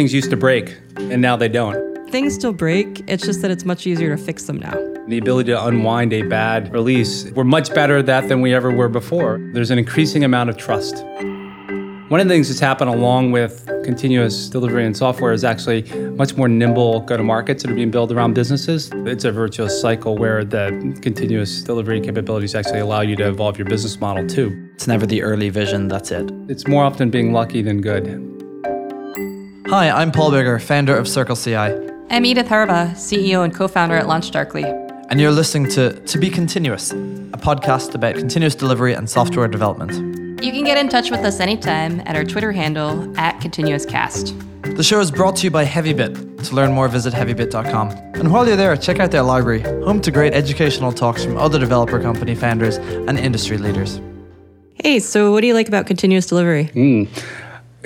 things used to break, and now they don't. Things still break, it's just that it's much easier to fix them now. The ability to unwind a bad release, we're much better at that than we ever were before. There's an increasing amount of trust. One of the things that's happened along with continuous delivery and software is actually much more nimble go to markets that are being built around businesses. It's a virtuous cycle where the continuous delivery capabilities actually allow you to evolve your business model too. It's never the early vision, that's it. It's more often being lucky than good. Hi, I'm Paul Biggar, founder of Circle CI. I'm Edith Harbaugh, CEO and co founder at LaunchDarkly. And you're listening to To Be Continuous, a podcast about continuous delivery and software development. You can get in touch with us anytime at our Twitter handle at ContinuousCast. The show is brought to you by HeavyBit. To learn more, visit heavybit.com. And while you're there, check out their library, home to great educational talks from other developer company founders and industry leaders. Hey, so what do you like about continuous delivery? Mm.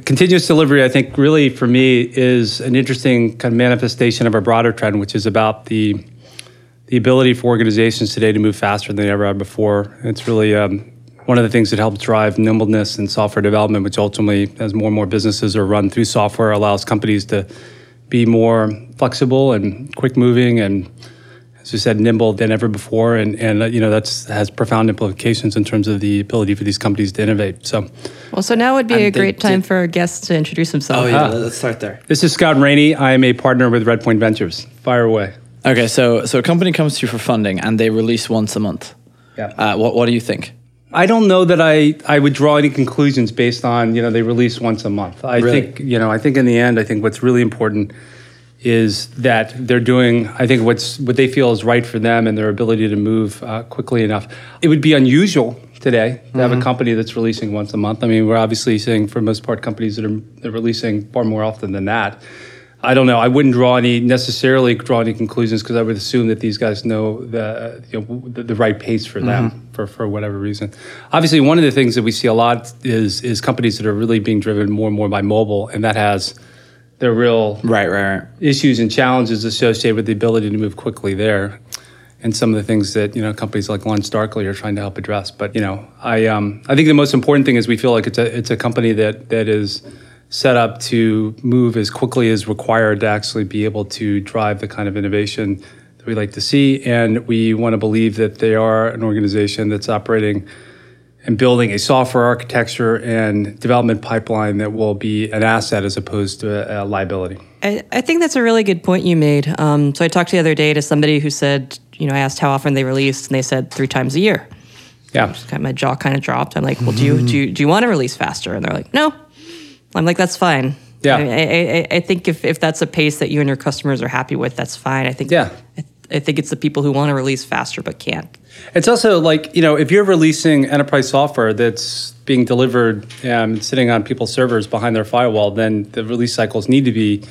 Continuous delivery, I think, really for me is an interesting kind of manifestation of a broader trend, which is about the the ability for organizations today to move faster than they ever have before. It's really um, one of the things that helps drive nimbleness in software development, which ultimately, as more and more businesses are run through software, allows companies to be more flexible and quick moving and as you said, nimble than ever before, and and uh, you know that's has profound implications in terms of the ability for these companies to innovate. So, well, so now would be a great time for our guests to introduce themselves. Oh yeah, let's start there. This is Scott Raney. I am a partner with Redpoint Ventures. Fire away. Okay, so so a company comes to you for funding and they release once a month. Yeah. Uh, what what do you think? I don't know that I, I would draw any conclusions based on you know they release once a month. I really? think you know I think in the end I think what's really important is that they're doing I think what's what they feel is right for them and their ability to move uh, quickly enough. It would be unusual today to mm-hmm. have a mm-hmm. company that's releasing once a month. I mean we're obviously seeing for most part companies that are they're releasing far more often than that. I don't know. I wouldn't draw any necessarily draw any conclusions because I would assume that these guys know the you know, the, the, right pace for them mm-hmm. for, for whatever reason. Obviously, one of the things that we see a lot is is companies that are really being driven more and more by mobile, and that has their real right, right, right. issues and challenges associated with the ability to move quickly there. And some of the things that you know companies like LaunchDarkly are trying to help address. But you know, I um, I think the most important thing is we feel like it's a it's a company that that is set up to move as quickly as required to actually be able to drive the kind of innovation that we like to see. And we want to believe that they are an organization that's operating and building a software architecture and development pipeline that will be an asset as opposed to a, liability. I, I, think that's a really good point you made. Um, so I talked the other day to somebody who said, you know, I asked how often they released, and they said three times a year. Yeah, kind of, my jaw kind of dropped. I'm like, well, do you do you, do you want to release faster? And they're like, no, I'm like, that's fine. Yeah. I, I, I, think if, if that's a pace that you and your customers are happy with, that's fine. I think. Yeah. I, I think it's the people who want to release faster but can't. It's also like you know if you're releasing enterprise software that's being delivered um, sitting on people's servers behind their firewall, then the release cycles need to be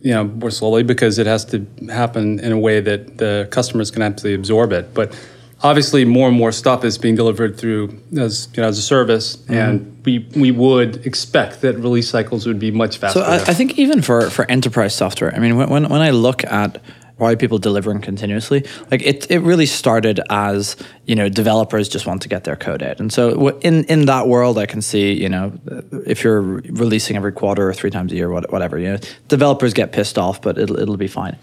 you know more slowly because it has to happen in a way that the customers can actually absorb it. But obviously more and more stuff is being delivered through as you know as a service mm-hmm. and we we would expect that release cycles would be much faster so I, I, think even for for enterprise software i mean when, when i look at why are people delivering continuously like it, it really started as you know developers just want to get their code out and so in in that world i can see you know if you're releasing every quarter or three times a year whatever you know developers get pissed off but it'll, it'll be fine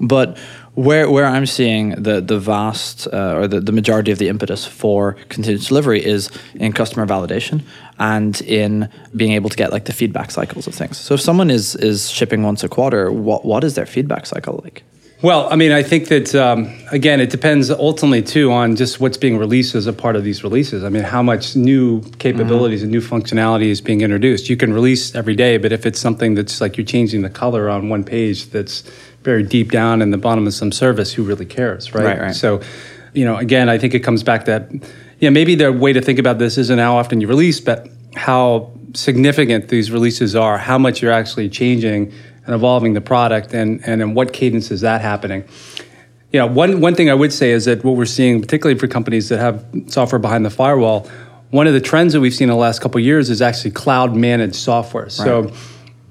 but where where I'm seeing the the vast uh, or the, the majority of the impetus for continuous delivery is in customer validation and in being able to get like the feedback cycles of things. So if someone is is shipping once a quarter, what what is their feedback cycle like? Well, I mean, I think that um, again, it depends ultimately too on just what's being released as a part of these releases. I mean, how much new capabilities mm-hmm. and new functionality is being introduced. You can release every day, but if it's something that's like you're changing the color on one page, that's very deep down in the bottom of some service, who really cares, right? Right, right. So, you know, again, I think it comes back that, yeah, maybe the way to think about this isn't how often you release, but how significant these releases are, how much you're actually changing and evolving the product, and and in what cadence is that happening. You know, one one thing I would say is that what we're seeing, particularly for companies that have software behind the firewall, one of the trends that we've seen in the last couple years is actually cloud managed software. Right. So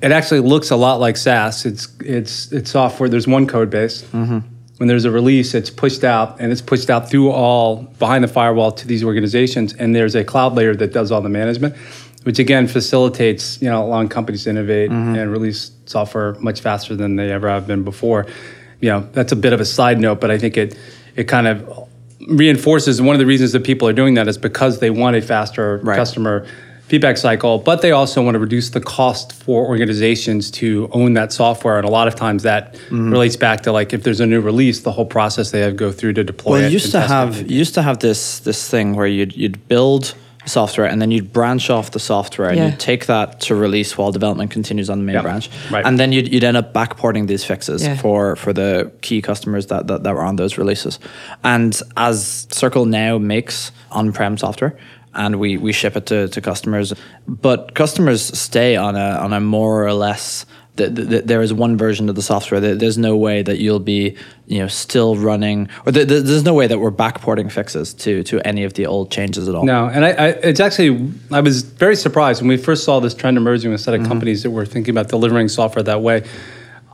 it actually looks a lot like SaaS. It's it's it's software. There's one code base. Mm-hmm. When there's a release, it's pushed out, and it's pushed out through all behind the firewall to these organizations. And there's a cloud layer that does all the management. Which again facilitates you know allowing companies to innovate and release software much faster than they ever have been before. You know, that's a bit of a side note, but I think it it kind of reinforces one of the reasons that people are doing that is because they want a faster Right. customer feedback cycle, but they also want to reduce the cost for organizations to own that software. And a lot of times that Mm-hmm. relates back to like if there's a new release, the whole process they have to go through to deploy Well, it. you used to have you used to have this this thing where you'd you'd build software and then you'd branch off the software and Yeah. you'd take that to release while development continues on the main Yep. branch, Right. and then you'd, you'd end up backporting these fixes Yeah. for for the key customers that, that that were on those releases. And as Circle now makes on-prem software. And we, we ship it to, to customers, but customers stay on a on a more or less th- th- th- there is one version of the software. There- There's no way that you'll be, you know, still running, or th- th- there's no way that we're backporting fixes to to any of the old changes at all. No, and I, I, it's actually I was very surprised when we first saw this trend emerging with a Mm-hmm. set of companies that were thinking about delivering software that way.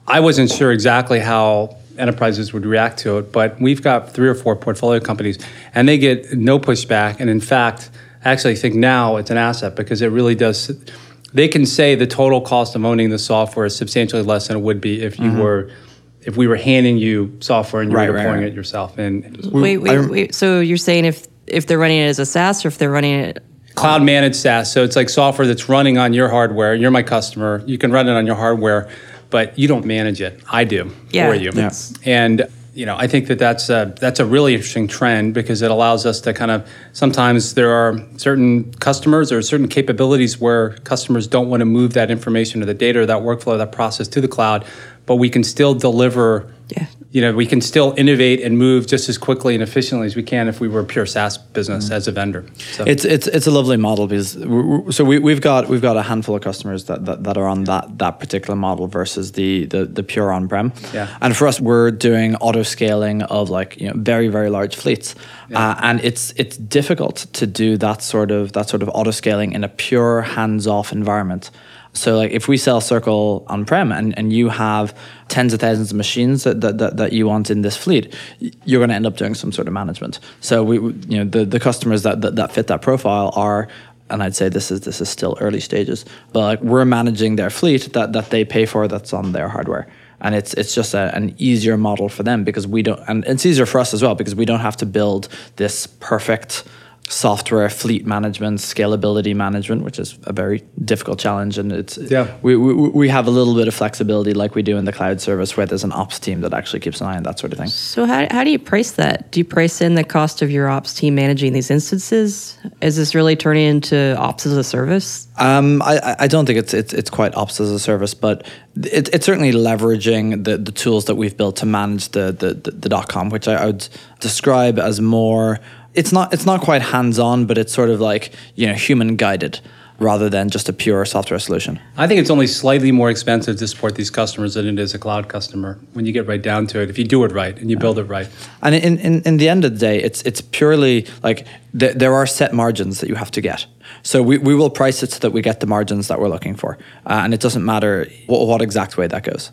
I wasn't sure exactly how enterprises would react to it, but we've got three or four portfolio companies, and they get no pushback. And in fact, I actually think now it's an asset because it really does. They can say the total cost of owning the software is substantially less than it would be if you mm-hmm. were, if we were handing you software and you. Right, were deploying right. it yourself. And Wait, wait, wait. So you're saying if if they're running it as a SaaS or if they're running it cloud managed SaaS. So it's like software that's running on your hardware. You're my customer. You can run it on your hardware, but you don't manage it. I do Yeah, for you. that's- And you know, I think that that's a, that's a really interesting trend because it allows us to kind of sometimes there are certain customers or certain capabilities where customers don't want to move that information or the data or that workflow, that process to the cloud, but we can still deliver Yeah. You know, we can still innovate and move just as quickly and efficiently as we can if we were a pure SaaS business as a vendor. So. It's it's it's a lovely model because so we we've got we've got a handful of customers that, that, that are on that that particular model versus the the, the pure on prem. Yeah. And for us, we're doing auto scaling of like you know very very large fleets, uh, and it's it's difficult to do that sort of that sort of auto scaling in a pure hands off environment. So like if we sell Circle on prem and, and you have tens of thousands of machines that, that, that, that you want in this fleet, you're going to end up doing some sort of management. So we you know the, the customers that, that, that fit that profile are and I'd say this is this is still early stages, but like we're managing their fleet that, that they pay for that's on their hardware. And it's it's just a, an easier model for them because we don't and it's easier for us as well because we don't have to build this perfect software fleet management scalability management which is a very difficult challenge and it's Yeah. we, we, we have a little bit of flexibility like we do in the cloud service where there's an ops team that actually keeps an eye on that sort of thing So how, how do you price that? Do you price in the cost of your ops team managing these instances? Is this really turning into ops as a service? Um, I, I- I don't think it's, it's it's quite ops as a service, but it, it's certainly leveraging the, the tools that we've built to manage the the, the, the dot com, which I, I would describe as more. It's not it's not quite hands on, but it's sort of like you know human guided rather than just a pure software solution. I think it's only slightly more expensive to support these customers than it is a cloud customer when you get right down to it. If you do it right and you build it right. And in, in, in the end of the day, it's it's purely like th- there are set margins that you have to get. So we, we will price it so that we get the margins that we're looking for, uh, and it doesn't matter what, what exact way that goes.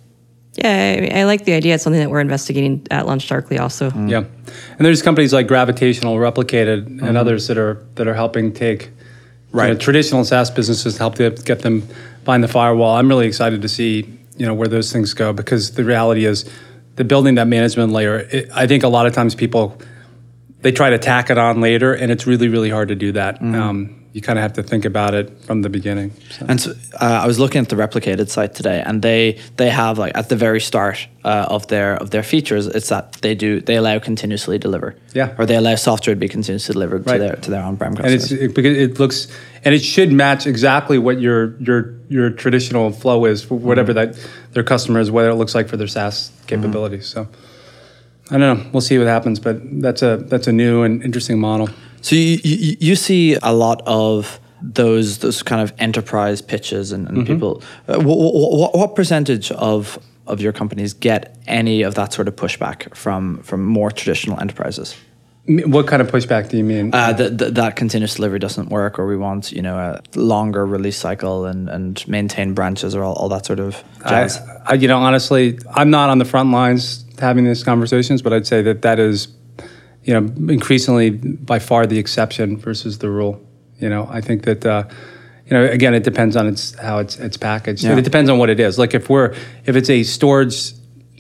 Yeah, I, I like the idea. It's something that we're investigating at LaunchDarkly also. Mm. Yeah, and there's companies like Gravitational, Replicated, and mm-hmm. others that are that are helping take Right. you know, traditional SaaS businesses to help to get them behind the firewall. I'm really excited to see you know where those things go because the reality is the building that management layer. It, I think a lot of times people they try to tack it on later, and it's really really hard to do that. Mm-hmm. Um, you kind of have to think about it from the beginning. So. And so, uh, I was looking at the replicated site today, and they they have like at the very start uh, of their of their features, it's that they do they allow continuously deliver, Yeah. or they allow software to be continuously delivered to their to their on prem and customers. it's it, because it looks and it should match exactly what your your your traditional flow is for whatever that their customer is, whether it looks like for their SaaS capabilities. So I don't know. We'll see what happens, but that's a that's a new and interesting model. So you, you you see a lot of those those kind of enterprise pitches and, and people. Uh, what, what, what percentage of of your companies get any of that sort of pushback from from more traditional enterprises? What kind of pushback do you mean? Uh, that, that that continuous delivery doesn't work, or we want you know a longer release cycle and and maintain branches or all, all that sort of jazz. I, I, you know, honestly, I'm not on the front lines having these conversations, but I'd say that that is, you know, increasingly by far the exception versus the rule. You know, I think that, uh, you know, again, it depends on its how it's it's packaged. Yeah. It depends on what it is. Like if we're if it's a storage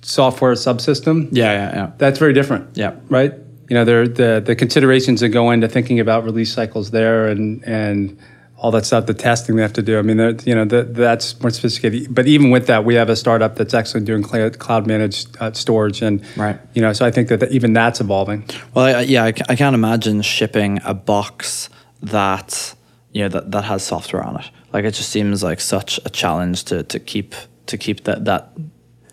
software subsystem, Yeah, yeah, yeah. that's very different. Yeah. Right. You know, there the the considerations that go into thinking about release cycles there and and all that stuff, the testing they have to do. I mean, you know, that that's more sophisticated. But even with that, we have a startup that's actually doing cloud managed uh, storage, and Right. You know, so I think that, that even that's evolving. Well, I, yeah, I, I can't imagine shipping a box that you know that, that has software on it. Like it just seems like such a challenge to, to keep to keep that that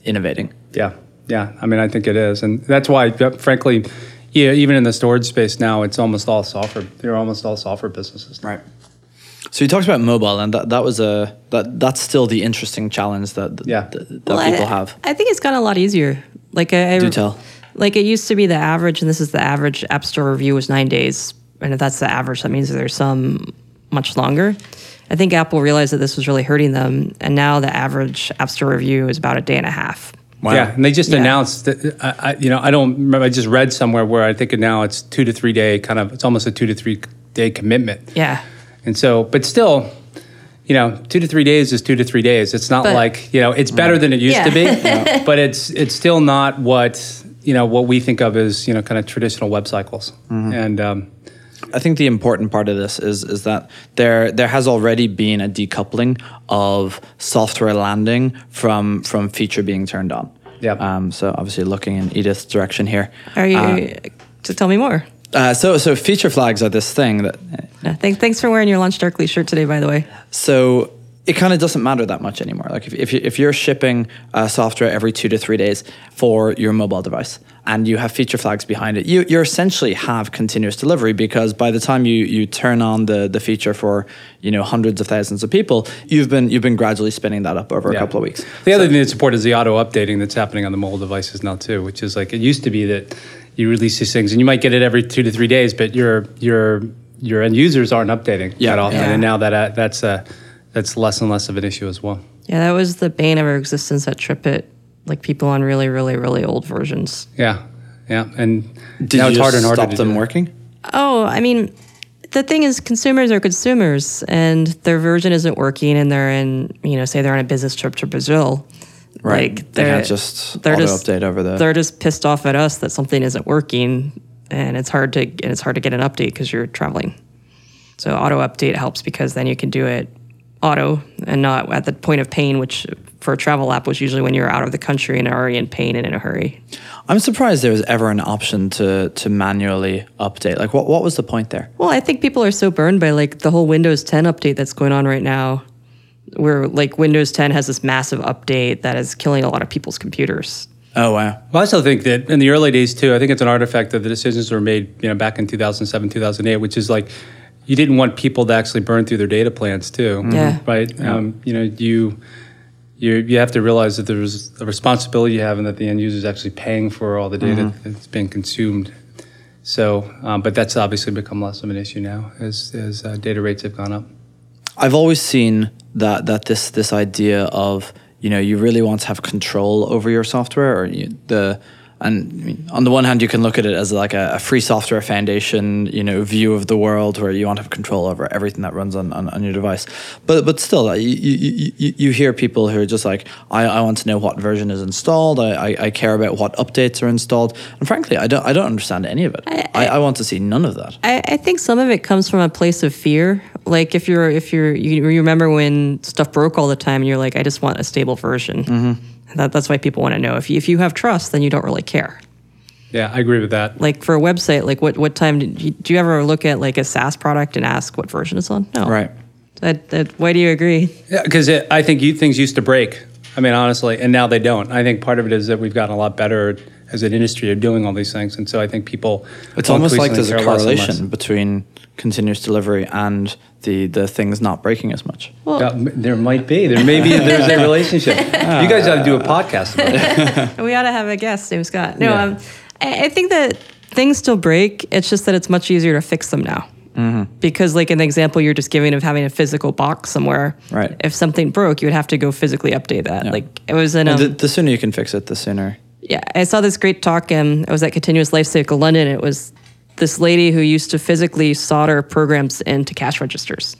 innovating. Yeah, yeah. I mean, I think it is, and that's why, frankly, yeah, even in the storage space now, it's almost all software. They're almost all software businesses. Right. So you talked about mobile, and that, that was a that that's still the interesting challenge that that, Yeah. that, that Well, people I, have. I think it's gotten a lot easier. Like I, I Do tell. Like it used to be the average, and this is the average App Store review was nine days. And if that's the average, that means that there's some much longer. I think Apple realized that this was really hurting them, and now the average App Store review is about a day and a half. Wow. Yeah, and they just Yeah. announced that. I, I, you know, I don't remember. I just read somewhere where I think now it's two to three day kind of. It's almost a two to three day commitment. Yeah. And so, but still, you know, two to three days is two to three days. It's not But- like you know, it's better than it used to be, Yeah. but it's it's still not what you know what we think of as you know kind of traditional web cycles. And um, I think the important part of this is is that there there has already been a decoupling of software landing from from feature being turned on. Yep. Um, so obviously looking in Edith's direction here. Are you Uh, to tell me more? Uh, so so feature flags are this thing that Yeah, thank, thanks for wearing your Launch Darkly shirt today, by the way. So it kind of doesn't matter that much anymore. Like if, if, you, if you're shipping uh, software every two to three days for your mobile device and you have feature flags behind it, you, you essentially have continuous delivery because by the time you, you turn on the, the feature for you know hundreds of thousands of people, you've been you've been gradually spinning that up over a couple of weeks. The other thing that's important is the auto updating that's happening on the mobile devices now too, which is like it used to be that you release these things and you might get it every two to three days, but your your your end users aren't updating Yeah. that often, Yeah. and now that uh, that's uh, that's less and less of an issue as well. Yeah, that was the bane of our existence at TripIt. Like people on really, really, really old versions. Yeah, yeah, and Did now you it's harder and just harder stop to them working? Oh, I mean, the thing is, consumers are consumers, and their version isn't working, and they're in, you know, say they're on a business trip to Brazil. Right. Like They they're can't just they're auto just- update over the- They're just pissed off at us that something isn't working, and it's hard to and it's hard to get an update because you're traveling. So auto update helps because then you can do it auto and not at the point of pain, which for a travel app was usually when you're out of the country and already in pain and in a hurry. I'm surprised there was ever an option to to manually update. Like what what was the point there? Well, I think people are so burned by like the whole Windows 10 update that's going on right now, where like Windows 10 has this massive update that is killing a lot of people's computers. Oh wow. Well, I also think that in the early days too, I think it's an artifact of the decisions that were made, you know, back in 2007, 2008, which is like you didn't want people to actually burn through their data plans too. Yeah. Right. Um, you know, you you you have to realize that there's a responsibility you have, and that the end user is actually paying for all the data that's being consumed. So, um, but that's obviously become less of an issue now as as uh, data rates have gone up. I've always seen that that this this idea of you know you really want to have control over your software or you, the and on the one hand you can look at it as like a, a free software foundation you know view of the world where you want to have control over everything that runs on, on, on your device. But but still you, you, you, you hear people who are just like I, I want to know what version is installed. I, I, I care about what updates are installed. And frankly I don't I don't understand any of it. I, I, I want to see none of that. I, I think some of it comes from a place of fear. Like if you're if you're you, remember when stuff broke all the time, and you're like, I just want a stable version. Mm-hmm. That, that's why people want to know. If you, if you have trust, then you don't really care. Yeah, I agree with that. Like for a website, like what what time did you, do you ever look at like a SaaS product and ask what version it's on? No. right That, that, why do you agree? Yeah, because I think you, things used to break. I mean, honestly, and now they don't. I think part of it is that we've gotten a lot better as an industry at doing all these things, and so I think people. It's almost like there's a increasingly care less and correlation between continuous delivery and the the things not breaking as much. less. Yeah, there might be. There may be. There's a relationship. you guys ought to do a podcast about it. We ought to have a guest named Scott. No, Yeah. um, I, I think that things still break. It's just that it's much easier to fix them now. Mm-hmm. Because, like in the example you're just giving of having a physical box somewhere, Right. If something broke, you would have to go physically update that. Like it was in Well, um, the, the sooner you can fix it, the sooner. Yeah, I saw this great talk. Um, I was at Continuous Life Cycle London. It was this lady who used to physically solder programs into cash registers.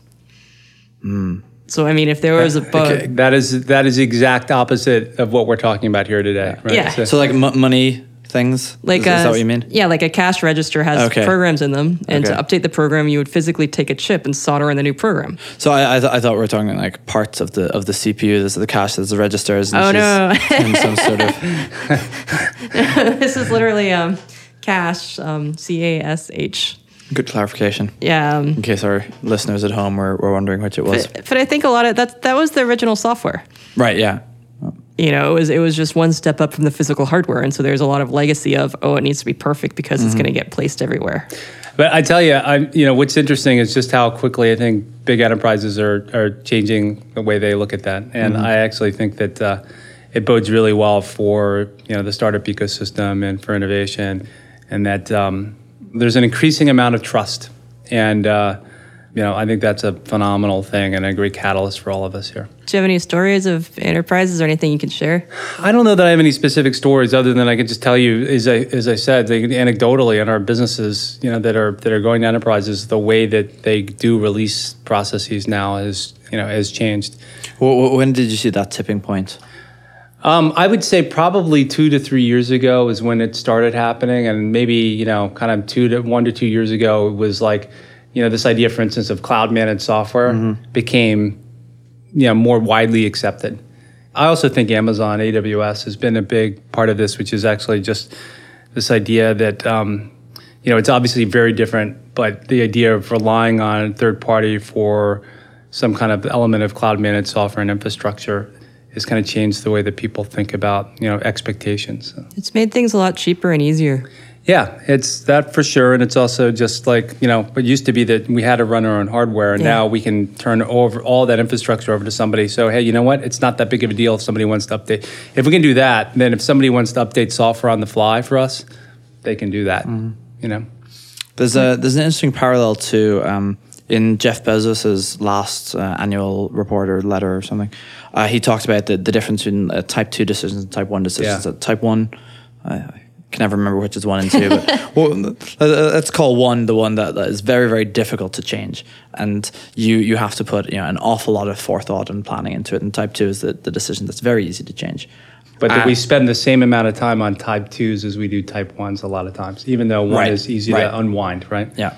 So I mean, if there was a bug, Okay, that is that is the exact opposite of what we're talking about here today. Right? Yeah. So like m- money things. like is, a, is that what you mean? Yeah, like a cash register has Okay. programs in them, and to update the program, you would physically take a chip and solder in the new program. So I I, th- I thought we were talking like parts of the of the CPU. There's the cache, there's the registers. And Oh, no. some sort of this is literally um, cash, um, C A S H. good clarification. Yeah, um, In case our listeners at home were, were wondering which it was. but, but I think a lot of that that was the original software. Right. Yeah. You know, it was it was just one step up from the physical hardware, and so there's a lot of legacy of oh, it needs to be perfect because Mm-hmm. it's going to get placed everywhere. But I tell you, I you know what's interesting is just how quickly I think big enterprises are are changing the way they look at that, and I actually think that uh, it bodes really well for you know the startup ecosystem and for innovation, and that um, there's an increasing amount of trust, and uh, you know I think that's a phenomenal thing and a great catalyst for all of us here. Do you have any stories of enterprises or anything you can share? I don't know that I have any specific stories other than I can just tell you, as I as I said, they, anecdotally in our businesses, you know, that are that are going to enterprises, the way that they do release processes now is you know has changed. Wh- wh- when did you see that tipping point? Um, I would say probably two to three years ago is when it started happening, and maybe you know, kind of two to one to two years ago, it was like, you know, this idea, for instance, of cloud managed software became, you know, more widely accepted. I also think Amazon AWS has been a big part of this, which is actually just this idea that, um, you know, it's obviously very different, but the idea of relying on third party for some kind of element of cloud managed software and infrastructure has kind of changed the way that people think about, you know, expectations. It's made things a lot cheaper and easier. Yeah, it's that for sure, and it's also just like you know, it used to be that we had to run our own hardware, and Yeah. now we can turn over all that infrastructure over to somebody. So hey, you know what? It's not that big of a deal if somebody wants to update. If we can do that, then if somebody wants to update software on the fly for us, they can do that. You know. There's a there's an interesting parallel to um, in Jeff Bezos's last uh, annual report or letter or something. Uh, he talked about the, the difference between uh, type two decisions and type one decisions. Yeah. Uh, type one, I, I can never remember which is one and two, but well, uh, let's call one the one that, that is very very difficult to change, and you you have to put you know an awful lot of forethought and planning into it. And type two is the, the decision that's very easy to change. But that Ah. we spend the same amount of time on type twos as we do type ones a lot of times, even though one Right, is easy right. to unwind, right? Yeah.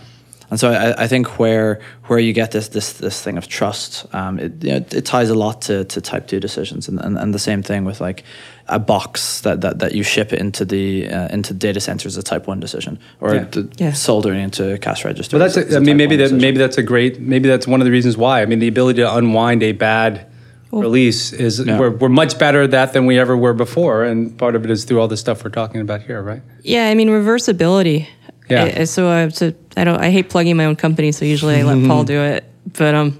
And so I, I think where where you get this this this thing of trust, um, it, you know, it, it ties a lot to, to type two decisions, and, and, and the same thing with like a box that, that, that you ship into the uh, into data centers is a type one decision, or Yeah. the Yeah. soldering into a cash register. Well, that's. is- is A, I a mean, maybe that decision. maybe that's a great. Maybe that's one of the reasons why. I mean, the ability to unwind a bad release is Yeah. we're, we're much better at that than we ever were before, and part of it is through all the stuff we're talking about here, right? Yeah, I mean reversibility. Yeah. I- so I so I don't I hate plugging my own company, so usually I let Paul do it. But um,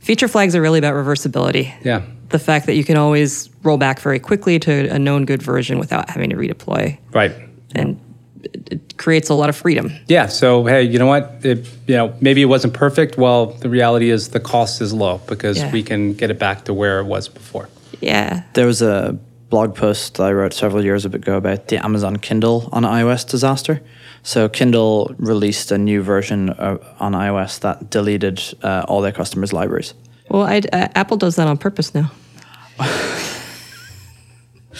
feature flags are really about reversibility. Yeah. The fact that you can always roll back very quickly to a known good version without having to redeploy, Right. and it, it creates a lot of freedom. Yeah. So hey, you know what? It, you know, maybe it wasn't perfect. Well, the reality is the cost is low because Yeah. we can get it back to where it was before. Yeah. There was a blog post I wrote several years ago about the Amazon Kindle on iOS disaster. So Kindle released a new version of, on iOS that deleted uh, all their customers' libraries. Well, I, uh, Apple does that on purpose now.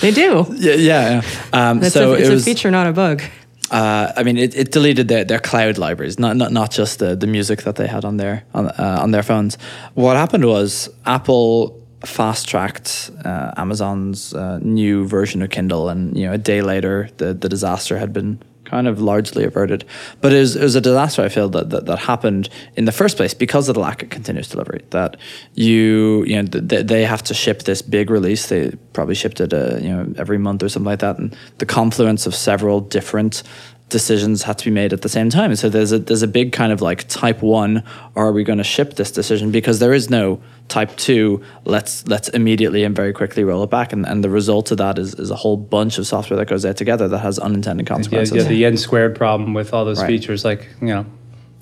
they do. Yeah, yeah. yeah. Um, That's so a, it's it was, a feature, not a bug. Uh, I mean, it, it deleted their, their cloud libraries, not not not just the, the music that they had on their on uh, on their phones. What happened was Apple fast tracked uh, Amazon's uh, new version of Kindle, and you know a day later the the disaster had been kind of largely averted. But it was, it was a disaster I feel that, that that happened in the first place because of the lack of continuous delivery. That you you know th- they have to ship this big release. They probably shipped it uh, you know every month or something like that, and the confluence of several different decisions had to be made at the same time. So there's a there's a big kind of like type one, are we going to ship this decision? Because there is no type two, let's let's immediately and very quickly roll it back. And, and the result of that is, is a whole bunch of software that goes out together that has unintended consequences. yeah, the n squared problem with all those Right. features, like you know,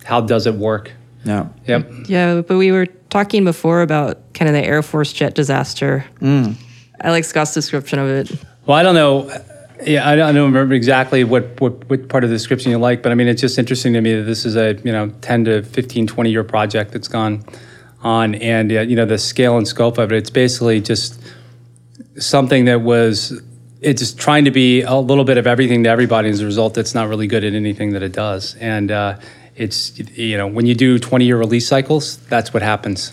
how does it work? Yeah. Yep. Yeah, but we were talking before about kind of the Air Force jet disaster. Mm. I like Scott's description of it. Well, I don't know. Yeah, I don't, remember exactly what, what, what part of the description you like, but I mean, it's just interesting to me that this is a, you know, 10 to 15, 20 year project that's gone on, and uh, you know the scale and scope of it. It's basically just something that was it's just trying to be a little bit of everything to everybody. As a result, it's not really good at anything that it does, and uh, it's you know when you do 20 year release cycles, that's what happens.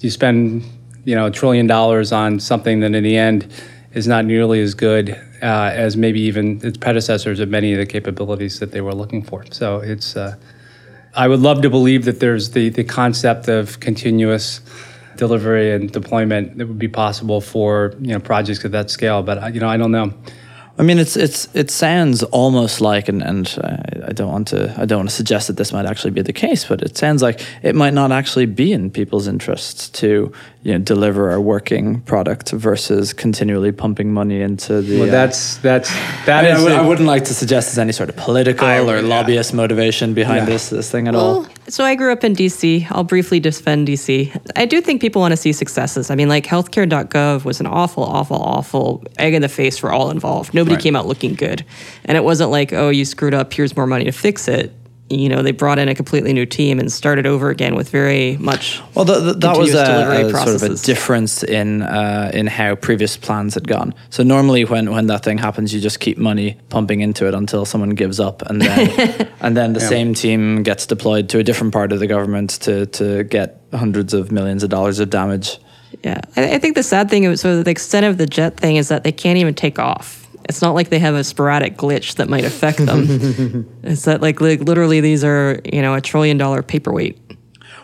You spend you know a trillion dollars on something that in the end is not nearly as good uh, as maybe even its predecessors of many of the capabilities that they were looking for. So it's uh, I would love to believe that there's the the concept of continuous delivery and deployment that would be possible for you know projects at that scale, but you know I don't know. I mean, it's it's it sounds almost like, and and I, I don't want to I don't want to suggest that this might actually be the case, but it sounds like it might not actually be in people's interests to you know deliver a working product versus continually pumping money into the. Well, uh, that's that's that I, mean, I is would- it. I wouldn't like to suggest there's any sort of political I- or yeah. lobbyist motivation behind Yeah. this this thing at all. So I grew up in DC. I'll briefly defend DC. I do think people want to see successes. I mean, like healthcare.gov was an awful, awful, awful egg in the face for all involved. Nobody Right. came out looking good. And it wasn't like, oh, you screwed up, here's more money to fix it. You know, they brought in a completely new team and started over again with very much. Well, th th that was a, a sort of a difference in uh, in how previous plans had gone. So normally, when, when that thing happens, you just keep money pumping into it until someone gives up, and then and then the same team gets deployed to a different part of the government to to get hundreds of millions of dollars of damage. Yeah. I, I think the sad thing is, so the extent of the jet thing is that they can't even take off. It's not like they have a sporadic glitch that might affect them. it's that, like, li- literally, these are, you know, a trillion dollar paperweight.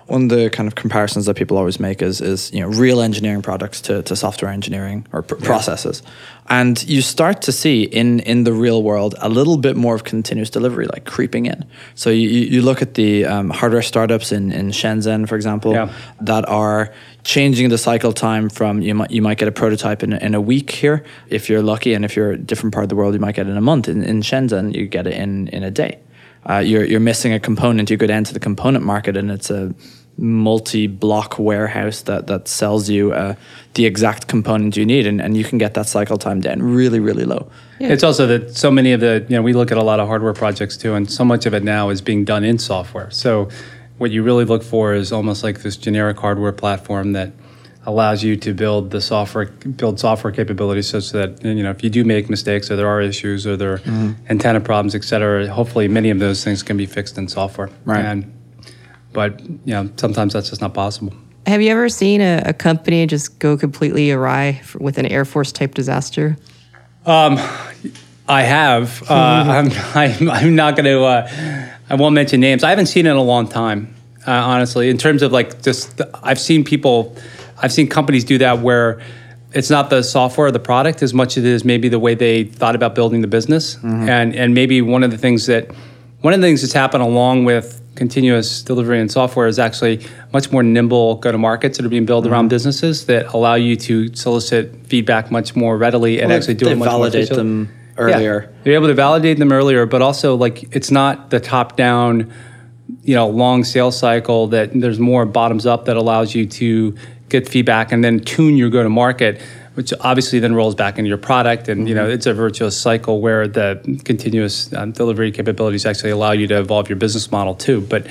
One of the kind of comparisons that people always make is is you know real engineering products to, to software engineering or pr- processes, and you start to see in in the real world a little bit more of continuous delivery like creeping in. So you, you you look at the um, hardware startups in in Shenzhen, for example, Yeah. that are changing the cycle time from you might you might get a prototype in, in a week here if you're lucky, and if you're a different part of the world, you might get it in a month. In, in Shenzhen, you get it in in a day uh, you're you're missing a component. You could enter the component market, and it's a multi-block warehouse that that sells you uh, the exact component you need, and, and you can get that cycle time down really really low. It's also that so many of the, you know, we look at a lot of hardware projects too, and so much of it now is being done in software. So what you really look for is almost like this generic hardware platform that allows you to build the software, build software capabilities such that, you know, if you do make mistakes or there are issues or there are Mm-hmm. antenna problems, et cetera, hopefully many of those things can be fixed in software. Right. And, but, you know, sometimes that's just not possible. Have you ever seen a, a company just go completely awry for, with an Air Force type disaster? um, I have. Uh, I'm, I'm, I'm not going to. Uh, I won't mention names. I haven't seen it in a long time, uh, honestly. In terms of like just, I've seen people, I've seen companies do that where it's not the software or the product as much as it is maybe the way they thought about building the business, mm-hmm. and and maybe one of the things that one of the things that's happened along with continuous delivery and software is actually much more nimble go-to-markets that are being built around mm-hmm. businesses that allow you to solicit feedback much more readily and actually do it much validate efficiently. them Yeah. earlier. You're able to validate them earlier, but also like it's not the top down, you know, long sales cycle that there's more bottoms up that allows you to get feedback and then tune your go to market, which obviously then rolls back into your product. And, you know, it's a virtuous cycle where the continuous um, delivery capabilities actually allow you to evolve your business model too. But,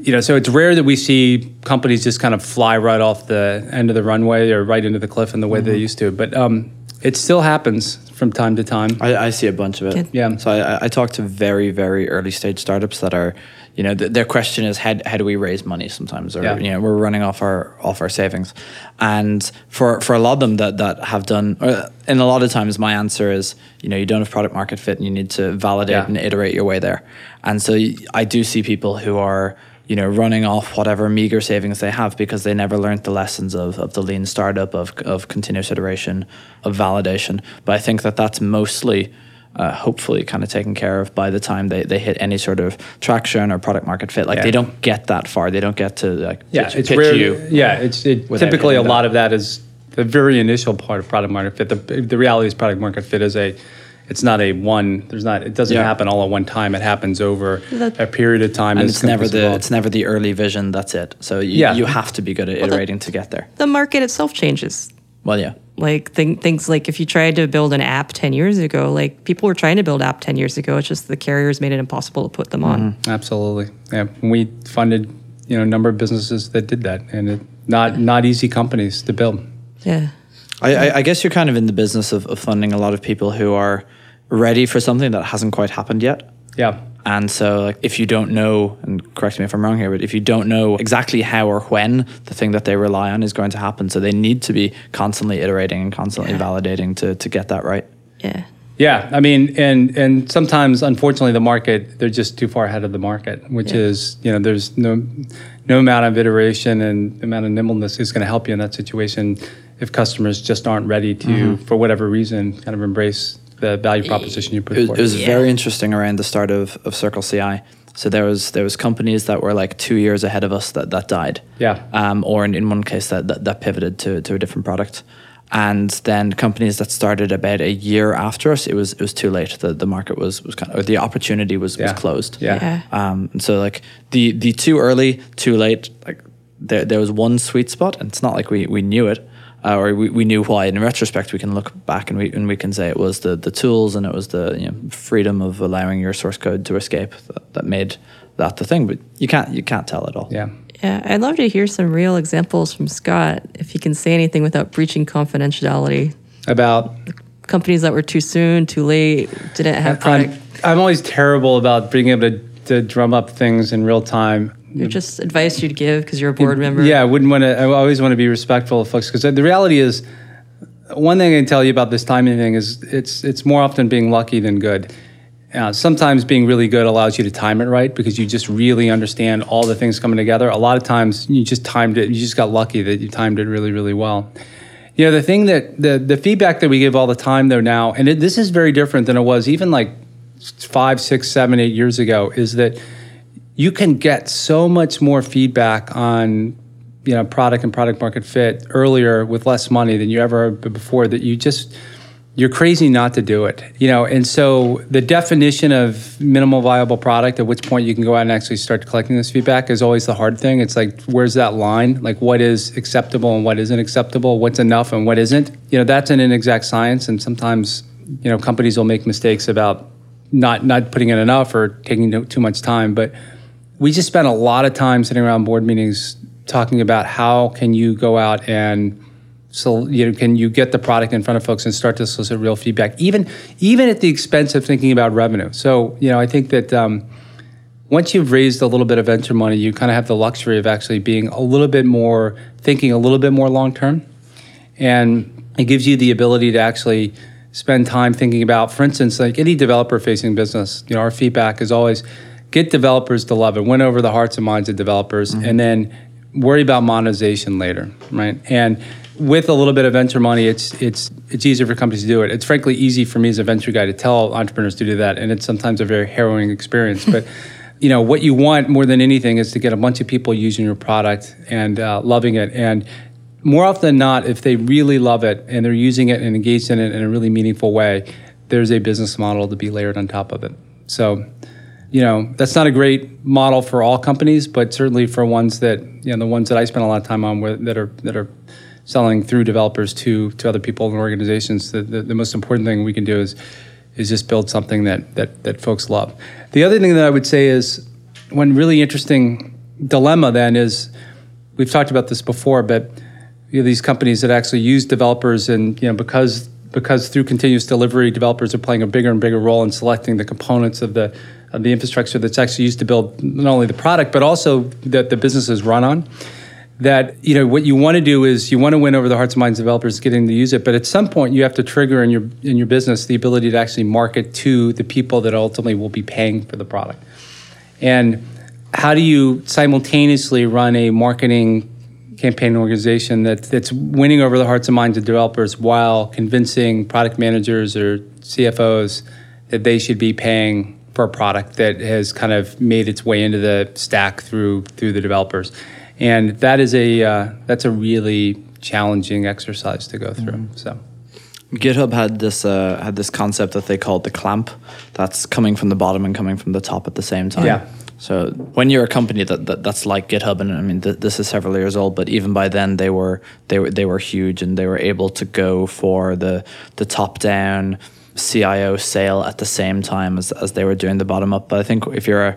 you know, so it's rare that we see companies just kind of fly right off the end of the runway or right into the cliff in the way they used to. But um, it still happens from time to time. I, I see a bunch of it. Good. Yeah. So I, I talk to very, very early stage startups that are, you know, th- their question is how, how do we raise money sometimes, or Yeah. you know, we're running off our off our savings, and for for a lot of them that that have done, or, and a lot of times my answer is, you know, you don't have product market fit, and you need to validate Yeah. and iterate your way there, and so I do see people who are. You know, running off whatever meager savings they have because they never learned the lessons of, of the lean startup, of, of continuous iteration, of validation. But I think that that's mostly uh, hopefully kind of taken care of by the time they, they hit any sort of traction or product market fit. Like Yeah. they don't get that far. They don't get to like Yeah, pitch, it's pitch rare. you. Yeah, it's it, typically a lot that. of that is the very initial part of product market fit. The, the reality is product market fit is a it's not a one. There's not. It doesn't Yeah. happen all at one time. It happens over That- a period of time. And it's never the it's never the early vision. That's it. So you, Yeah. you have to be good at the- iterating to get there. The market itself changes. Well, yeah. Like thing, things like if you tried to build an app 10 years ago, like people were trying to build app 10 years ago. It's just the carriers made it impossible to put them on. Mm-hmm. Absolutely. Yeah, we funded you know a number of businesses that did that, and it not not easy companies to build. Yeah. I, I, I guess you're kind of in the business of, of funding a lot of people who are ready for something that hasn't quite happened yet. Yeah. And so, like, if you don't know, and correct me if I'm wrong here, but if you don't know exactly how or when the thing that they rely on is going to happen, so they need to be constantly iterating and constantly Yeah. validating to, to get that right. Yeah. Yeah, I mean, and and sometimes, unfortunately, the market they're just too far ahead of the market, which Yeah. is you know there's no no amount of iteration and amount of nimbleness is going to help you in that situation if customers just aren't ready to, mm-hmm. for whatever reason, kind of embrace the value proposition you put It, was- forward. it was Yeah. very interesting around the start of, of Circle CI. So there was there was companies that were like two years ahead of us that, that died. Yeah. Um, or in, in one case that, that, that pivoted to, to a different product. And then companies that started about a year after us, it was it was too late. The the market was was kind of or the opportunity was, Yeah. was closed. Yeah. Yeah. Um, and so like the the too early, too late, like there there was one sweet spot, and it's not like we we knew it. Uh, or we, we knew why. In retrospect, we can look back and we and we can say it was the, the tools and it was the you know, freedom of allowing your source code to escape that, that made that the thing. But you can't you can't tell it all. yeah, Yeah. I'd love to hear some real examples from Scott if he can say anything without breaching confidentiality. about Companies that were too soon, too late, didn't have product. I'm, I'm always terrible about being able to, to drum up things in real time. Just advice you'd give because you're a board member. Yeah, I wouldn't want to. I always want to be respectful of folks because the reality is, one thing I can tell you about this timing thing is it's it's more often being lucky than good. Uh, sometimes being really good allows you to time it right because you just really understand all the things coming together. A lot of times you just timed it. You just got lucky that you timed it really, really well. You know, the thing that the the feedback that we give all the time though now, and it, this is very different than it was even like five, six, seven, eight years ago, is that you can get so much more feedback on you know product and product market fit earlier with less money than you ever before that you just you're crazy not to do it you know? And so the definition of minimal viable product at which point you can go out and actually start collecting this feedback is always the hard thing. It's like where's that line? Like what is acceptable and what isn't acceptable? What's enough and what isn't? You know that's an inexact science and sometimes you know companies will make mistakes about not not putting in enough or taking too much time but we just spent a lot of time sitting around board meetings talking about how can you go out and so you know can you get the product in front of folks and start to solicit real feedback even even at the expense of thinking about revenue. So you know i think that um, once you've raised a little bit of venture money you kind of have the luxury of actually being a little bit more thinking a little bit more long term and it gives you the ability to actually spend time thinking about for instance like any developer facing business you know our feedback is always get developers to love it win over the hearts and minds of developers and then worry about monetization later right? And with a little bit of venture money it's it's it's easier for companies to do it. It's frankly easy for me as a venture guy to tell entrepreneurs to do that and it's sometimes a very harrowing experience. But you know what you want more than anything is to get a bunch of people using your product and uh, loving it. And more often than not if they really love it and they're using it and engaged in it in a really meaningful way there's a business model to be layered on top of it. So you know that's not a great model for all companies but certainly for ones that you know the ones that i spend a lot of time on with, that are that are selling through developers to to other people and organizations the, the, the most important thing we can do is is just build something that that that folks love. The other thing that i would say is one really interesting dilemma then is we've talked about this before but you know, these companies that actually use developers and you know because because through continuous delivery developers are playing a bigger and bigger role in selecting the components of the the infrastructure that's actually used to build not only the product but also that the business is run on that you know what you want to do is you want to win over the hearts and minds of developers getting to use it. But at some point you have to trigger in your in your business the ability to actually market to the people that ultimately will be paying for the product. And how do you simultaneously run a marketing campaign organization that, that's winning over the hearts and minds of developers while convincing product managers or CFOs that they should be paying for a product that has kind of made its way into the stack through through the developers, and that is a uh, that's a really challenging exercise to go through. So. GitHub had this uh, had this concept that they called the clamp, that's coming from the bottom and coming from the top at the same time. Yeah. So when you're a company that, that that's like GitHub, and I mean th- this is several years old, but even by then they were they were they were huge, and they were able to go for the the top down CIO sale at the same time as, as they were doing the bottom up. But I think if you're a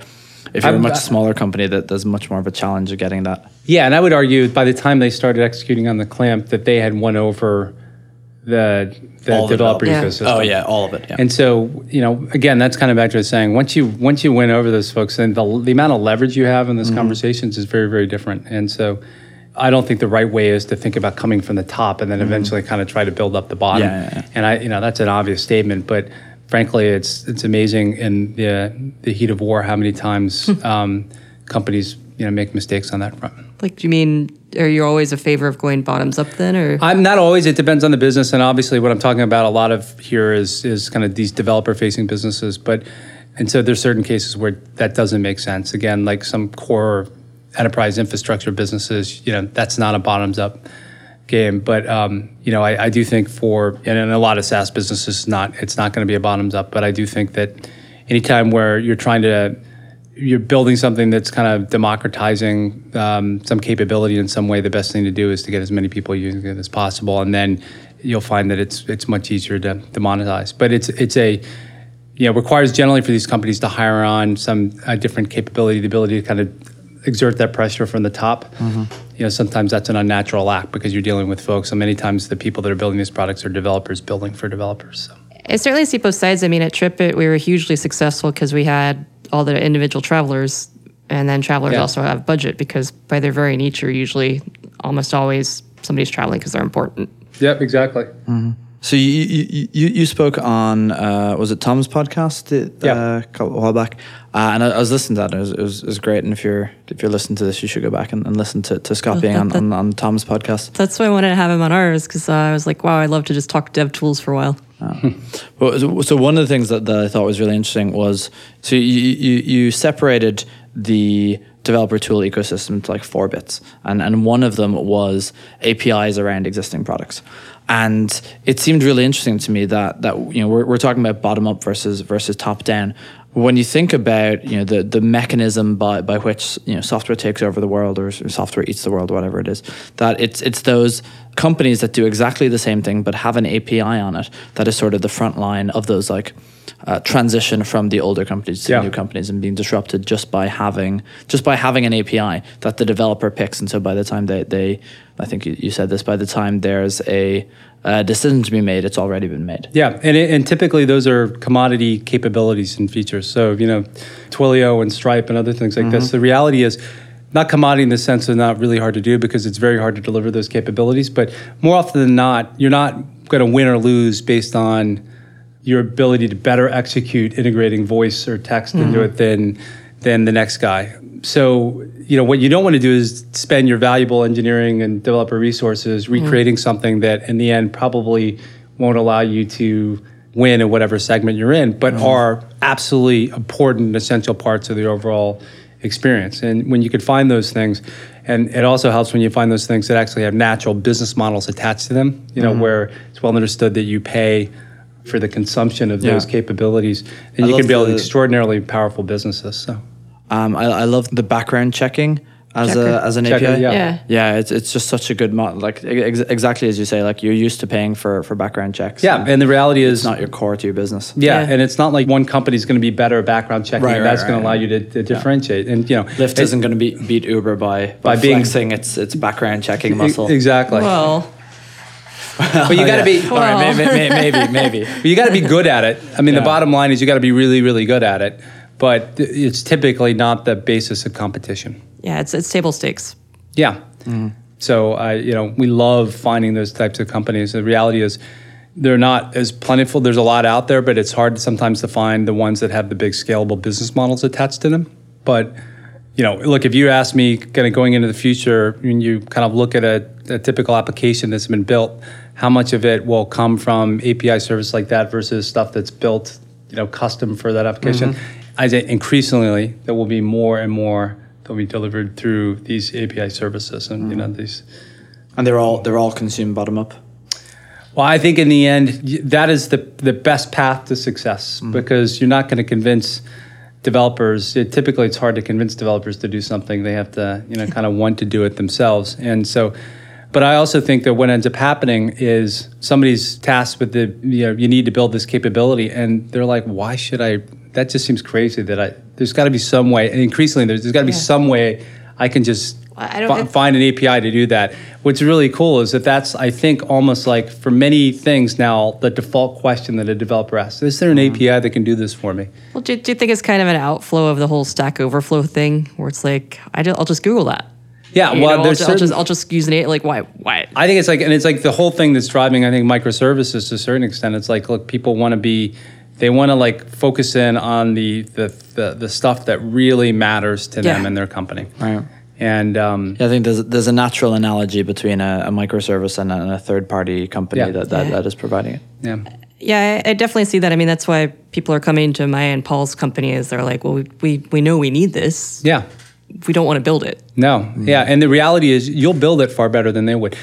if you're a I'm- much smaller company, that there's much more of a challenge of getting that. Yeah, and I would argue by the time they started executing on the clamp that they had won over the the All developer ecosystem. Oh yeah, all of it. Yeah. And so, you know, again, that's kind of back to the saying. Once you once you win over those folks, then the, the amount of leverage you have in Mm-hmm. those conversations is very, very different. And so, I don't think the right way is to think about coming from the top and then eventually kind of try to build up the bottom. Mm-hmm. Yeah, yeah, yeah. And I, you know, that's an obvious statement, but frankly, it's it's amazing in the the heat of war how many times um, companies you know make mistakes on that front. Like, do you mean are you always a favor of going bottoms up then, or I'm not always. It depends on the business, and obviously, what I'm talking about a lot of here is is kind of these developer-facing businesses. But and so there's certain cases where that doesn't make sense. Again, like some core enterprise infrastructure businesses, you know, that's not a bottoms-up game. But um, you know, I, I do think for and in a lot of SaaS businesses, it's not it's not going to be a bottoms-up. But I do think that anytime where you're trying to you're building something that's kind of democratizing um, some capability in some way. The best thing to do is to get as many people using it as possible, and then you'll find that it's it's much easier to, to monetize. But it's it's a you know requires generally for these companies to hire on some uh, different capability, the ability to kind of exert that pressure from the top. Mm-hmm. You know, sometimes that's an unnatural act because you're dealing with folks, and many times the people that are building these products are developers building for developers. So. I certainly see both sides. I mean, at TripIt, we were hugely successful because we had all the individual travelers, and then travelers Yeah. also have budget because by their very nature, usually almost always somebody's traveling because they're important. Yep, exactly. Mm-hmm. So you you, you, you spoke on uh, was it Tom's podcast uh, Yeah. a couple- a while back, uh, and I, I was listening to that. It was, it was it was great. And if you're if you're listening to this, you should go back and, and listen to, to Scott being on, on, on Tom's podcast. That's why I wanted to have him on ours because uh, I was like, wow, I'd love to just talk dev tools for a while. Well, so- so one of the things that, that I thought was really interesting was so you, you, you separated the developer tool ecosystem into like four bits, and and one of them was APIs around existing products, and it seemed really interesting to me that that you know we're, we're talking about bottom up versus versus top down. When you think about you know the the mechanism by, by which you know software takes over the world or software eats the world, whatever it is, that it's it's those companies that do exactly the same thing but have an API on it that is sort of the front line of those like uh, transition from the older companies to Yeah. new companies and being disrupted just by having just by having an API that the developer picks and so by the time they, they I think you, you said this by the time there's a, a decision to be made it's already been made Yeah, and, it, and typically those are commodity capabilities and features. So, you know, Twilio and Stripe and other things like this. Mm-hmm. The reality is not commodity in the sense of not really hard to do because it's very hard to deliver those capabilities. But more often than not, you're not going to win or lose based on your ability to better execute integrating voice or text into mm-hmm. it than than the next guy. So, you know, what you don't want to do is spend your valuable engineering and developer resources mm-hmm. recreating something that in the end probably won't allow you to win in whatever segment you're in, but mm-hmm. are absolutely important and essential parts of the overall experience. And when you can find those things, and it also helps when you find those things that actually have natural business models attached to them, you know, mm-hmm. where it's well understood that you pay for the consumption of those capabilities, and I you can build the- extraordinarily powerful businesses. So. Um, I, I love the background checking as Checkr. a as an Checkr, API yeah. Yeah. yeah it's, it's just such a good mod like ex- exactly as you say like you're used to paying for for background checks Yeah, and the reality is it's not your core to your business Yeah, Yeah. and it's not like one company's going to be better at background checking. Right, and right, that's going right, to allow right. you to, to differentiate. And you know, Lyft it- isn't going to be, beat Uber by by, By being- flexing its its background checking muscle. exactly. Well, but you got to be. All right, may- may- may- maybe, maybe. But you got to be good at it. I mean, Yeah. the bottom line is you got to be really, really good at it. But it's typically not the basis of competition. yeah, it's it's table stakes. Yeah. Mm-hmm. So I, you know, we love finding those types of companies. The reality is, they're not as plentiful. There's a lot out there, but it's hard sometimes to find the ones that have the big scalable business models attached to them. But you know, look, if you ask me, kind of going into the future, when you kind of look at a, a typical application that's been built, how much of it will come from API service like that versus stuff that's built, you know, custom for that application? Mm-hmm. I say increasingly there will be more and more that will be delivered through these API services, and you know mm-hmm. these. And they're all they're all consumed bottom up. Well, I think in the end, that is the, the best path to success mm-hmm. because you're not going to convince developers. It, typically, it's hard to convince developers to do something. They have to, you know, kind of want to do it themselves. And so, but I also think that what ends up happening is somebody's tasked with the, you know, you need to build this capability, and they're like, why should I? That just seems crazy that I There's got to be some way, and increasingly there's, there's got to be some way I can just I don't- fi- find an API to do that. What's really cool is that that's I think almost like for many things now the default question that a developer asks: Is there an Mm-hmm. API that can do this for me? Well, do, do you think it's kind of an outflow of the whole Stack Overflow thing, where it's like I will just Google that? Yeah, You well, know, I'll, there's ju- I'll just I'll just use an A like why why I think it's like, and it's like the whole thing that's driving, I think, microservices to a certain extent. It's like, look, people want to be, they want to like focus in on the, the the the stuff that really matters to them and their company. Right. And um, Yeah, I think there's there's a natural analogy between a, a microservice and a, and a third party company Yeah. that, that, that is providing it. yeah, Yeah, I, I definitely see that. I mean, that's why people are coming to Maya and Paul's company. Is they're like, well, we we, we know we need this. yeah. We don't want to build it. No, mm. yeah, and the reality is you'll build it far better than they would.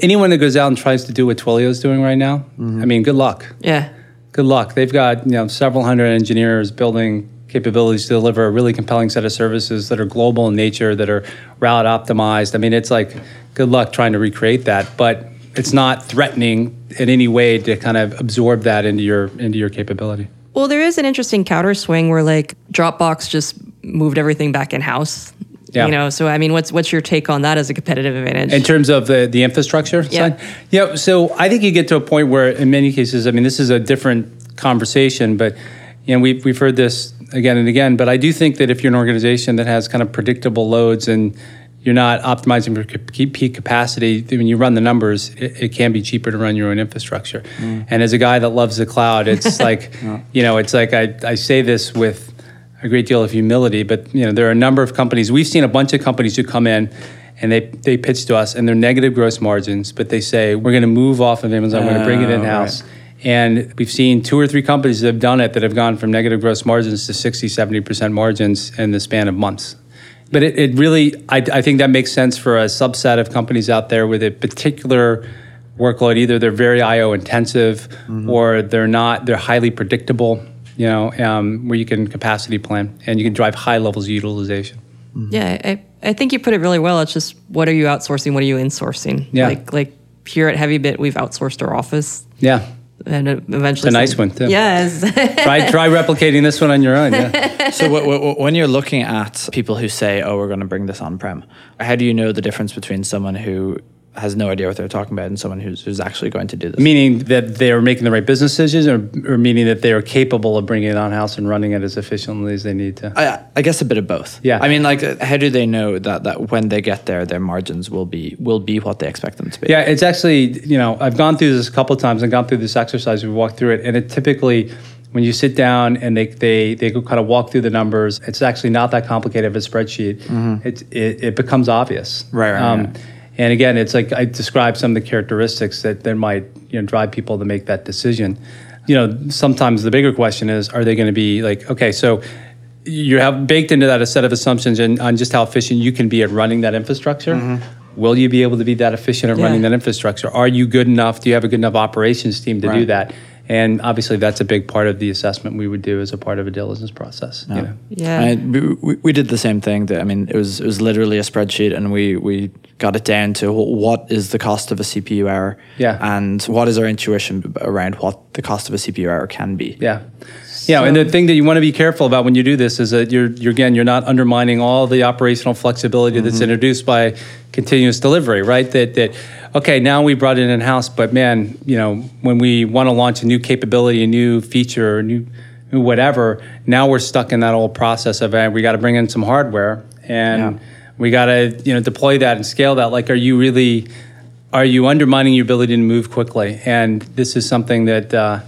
Anyone that goes out and tries to do what Twilio's doing right now, mm-hmm. I mean, good luck. Yeah, Good luck. They've got you know several hundred engineers building capabilities to deliver a really compelling set of services that are global in nature, that are route optimized. I mean, it's like good luck trying to recreate that, but it's not threatening in any way to kind of absorb that into your into your capability. Well, there is an interesting counter swing where like Dropbox just moved everything back in house. Yeah. You know, so I mean, what's what's your take on that as a competitive advantage? In terms of the, the infrastructure Yeah. side? Yeah. So I think you get to a point where, in many cases, I mean, this is a different conversation, but you know, we've, we've heard this again and again. But I do think that if you're an organization that has kind of predictable loads and you're not optimizing for peak capacity, when you run the numbers, it, it can be cheaper to run your own infrastructure. Mm. And as a guy that loves the cloud, it's like, you know, it's like I, I say this with a great deal of humility, but you know, there are a number of companies. We've seen a bunch of companies who come in and they, they pitch to us and they're negative gross margins, but they say, we're going to move off of Amazon, we're going to bring it ah, in house. And we've seen two or three companies that have done it that have gone from negative gross margins to 60, 70% margins in the span of months. But it, it really, I, I think that makes sense for a subset of companies out there with a particular workload. Either they're very IO intensive mm-hmm. or they're not, they're highly predictable, you know, um, where you can capacity plan and you can drive high levels of utilization. yeah, I, I think you put it really well. It's just what are you outsourcing? What are you insourcing? Yeah. Like like here at HeavyBit, we've outsourced our office, Yeah. and eventually It's a nice some- one, too. Yes. try, try replicating this one on your own. Yeah. so w- w- when you're looking at people who say, "Oh, we're going to bring this on-prem," how do you know the difference between someone who has no idea what they're talking about and someone who's, who's actually going to do this? Meaning that they are making the right business decisions, or, or meaning that they are capable of bringing it on house and running it as efficiently as they need to. I, I guess a bit of both. Yeah. I mean, like, how do they know that, that when they get there, their margins will be will be what they expect them to be? Yeah, it's actually, you know, I've gone through this a couple of times and gone through this exercise. We've walked through it, and it typically, when you sit down and they they they kind of walk through the numbers, it's actually not that complicated of a spreadsheet. It, it it becomes obvious. Mm-hmm. Right, right, Um, right. And again, it's like I described some of the characteristics that that might you know drive people to make that decision. You know, sometimes the bigger question is, are they going to be like, okay, so you have baked into that a set of assumptions and on just how efficient you can be at running that infrastructure. Mm-hmm. Will you be able to be that efficient at running that infrastructure? Are you good enough? Do you have a good enough operations team to do that? And obviously, that's a big part of the assessment we would do as a part of a diligence process. You know? yeah. And we, we, we did the same thing. That, I mean, it was it was literally a spreadsheet, and we we got it down to what is the cost of a CPU hour, Yeah. and what is our intuition around what the cost of a CPU hour can be. Yeah. Yeah, and the thing that you want to be careful about when you do this is that you're, you're again you're not undermining all the operational flexibility that's mm-hmm. introduced by continuous delivery, right? That that okay, now we brought it in house, but man, you know, when we want to launch a new capability, a new feature, a new, new whatever, now we're stuck in that old process of uh, we got to bring in some hardware and Yeah. we got to you know deploy that and scale that. Like, are you really are you undermining your ability to move quickly? And this is something that uh,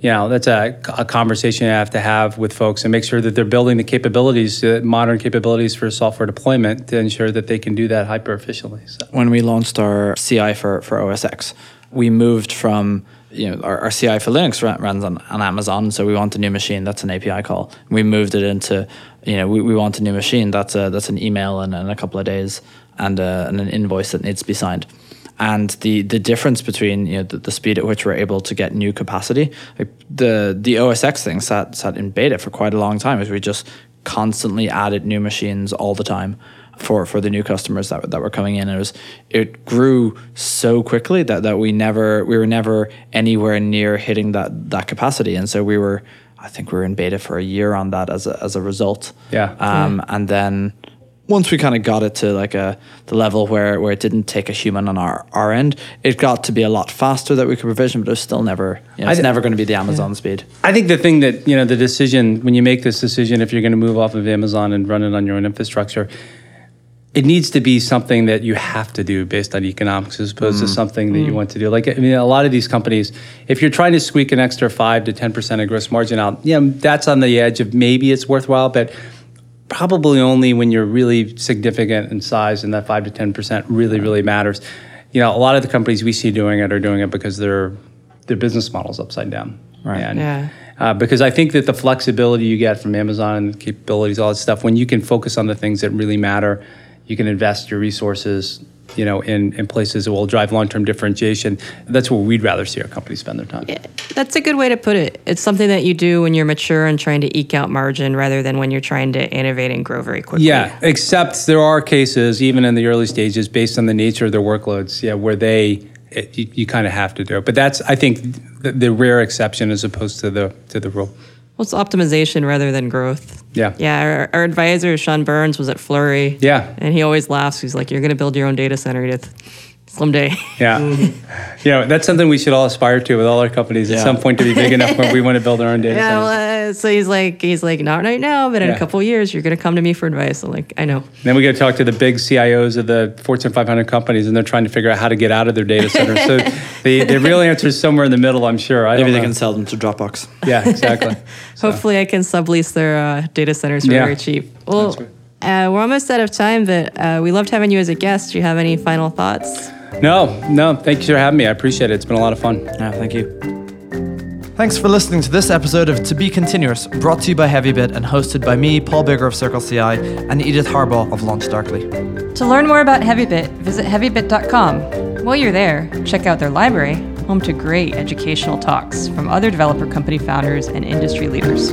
you know that's a, a conversation you have to have with folks and make sure that they're building the capabilities, uh, modern capabilities for software deployment to ensure that they can do that hyper efficiently. So. when we launched our CI for, for OS X, we moved from you know our, our CI for Linux runs on, on Amazon, so we want a new machine. That's an API call. We moved it into you know we, we want a new machine. That's a that's an email and, a couple of days and, uh, and an invoice that needs to be signed. And the the difference between you know the, the speed at which we're able to get new capacity, like the the OS X thing sat sat in beta for quite a long time, as we just constantly added new machines all the time for for the new customers that that were coming in. It was it grew so quickly that that we never we were never anywhere near hitting that that capacity, and so we were I think we were in beta for a year on that as a, as a result. Yeah. Um, and then once we kind of got it to like a the level where, where it didn't take a human on our, our end, it got to be a lot faster that we could provision, but it was still never, you know, it's I- never going to be the Amazon speed. I think the thing that, you know, the decision, when you make this decision, if you're going to move off of Amazon and run it on your own infrastructure, it needs to be something that you have to do based on economics as opposed to mm. something that you mm. want to do. Like, I mean, a lot of these companies, if you're trying to squeak an extra 5 to 10% of gross margin out, yeah, that's on the edge of maybe it's worthwhile, but probably only when you're really significant in size and that 5 to 10% really, really matters. You know, a lot of the companies we see doing it are doing it because their their business model's upside down. Right. And, Yeah. uh, because I think that the flexibility you get from Amazon and the capabilities, all that stuff, when you can focus on the things that really matter, you can invest your resources, you know, in, in places that will drive long-term differentiation. That's where we'd rather see our companies spend their time. Yeah, That's a good way to put it. It's something that you do when you're mature and trying to eke out margin rather than when you're trying to innovate and grow very quickly. Yeah, except there are cases, even in the early stages, based on the nature of their workloads, yeah, where they it, you, you kind of have to do it. But that's, I think, the, the rare exception as opposed to the to the rule. Well, it's optimization rather than growth. Yeah. Yeah. Our, our advisor, Sean Byrnes, was at Flurry. Yeah. And he always laughs. He's like, You're going to build your own data center, Edith. Someday. Yeah, you know, that's something we should all aspire to with all our companies at some point to be big enough where we want to build our own data yeah. centers. Well, uh, so he's like, he's like, not right now, but in Yeah. a couple of years, you're going to come to me for advice. I'm like, I know. Then we got to talk to the big CIOs of the Fortune 500 companies, and they're trying to figure out how to get out of their data centers. so the, the real answer is somewhere in the middle, I'm sure. I Maybe don't they know. can sell them to Dropbox. Yeah, exactly. Hopefully, I can sublease their uh, data centers for Yeah. very cheap. Well, uh, we're almost out of time, but uh, we loved having you as a guest. Do you have any final thoughts? No, no, thank you for having me. I appreciate it. It's been a lot of fun. Yeah, thank you. Thanks for listening to this episode of To Be Continuous, brought to you by HeavyBit and hosted by me, Paul Biggar of CircleCI, and Edith Harbaugh of LaunchDarkly. To learn more about HeavyBit, visit heavybit.com. While you're there, check out their library, home to great educational talks from other developer company founders and industry leaders.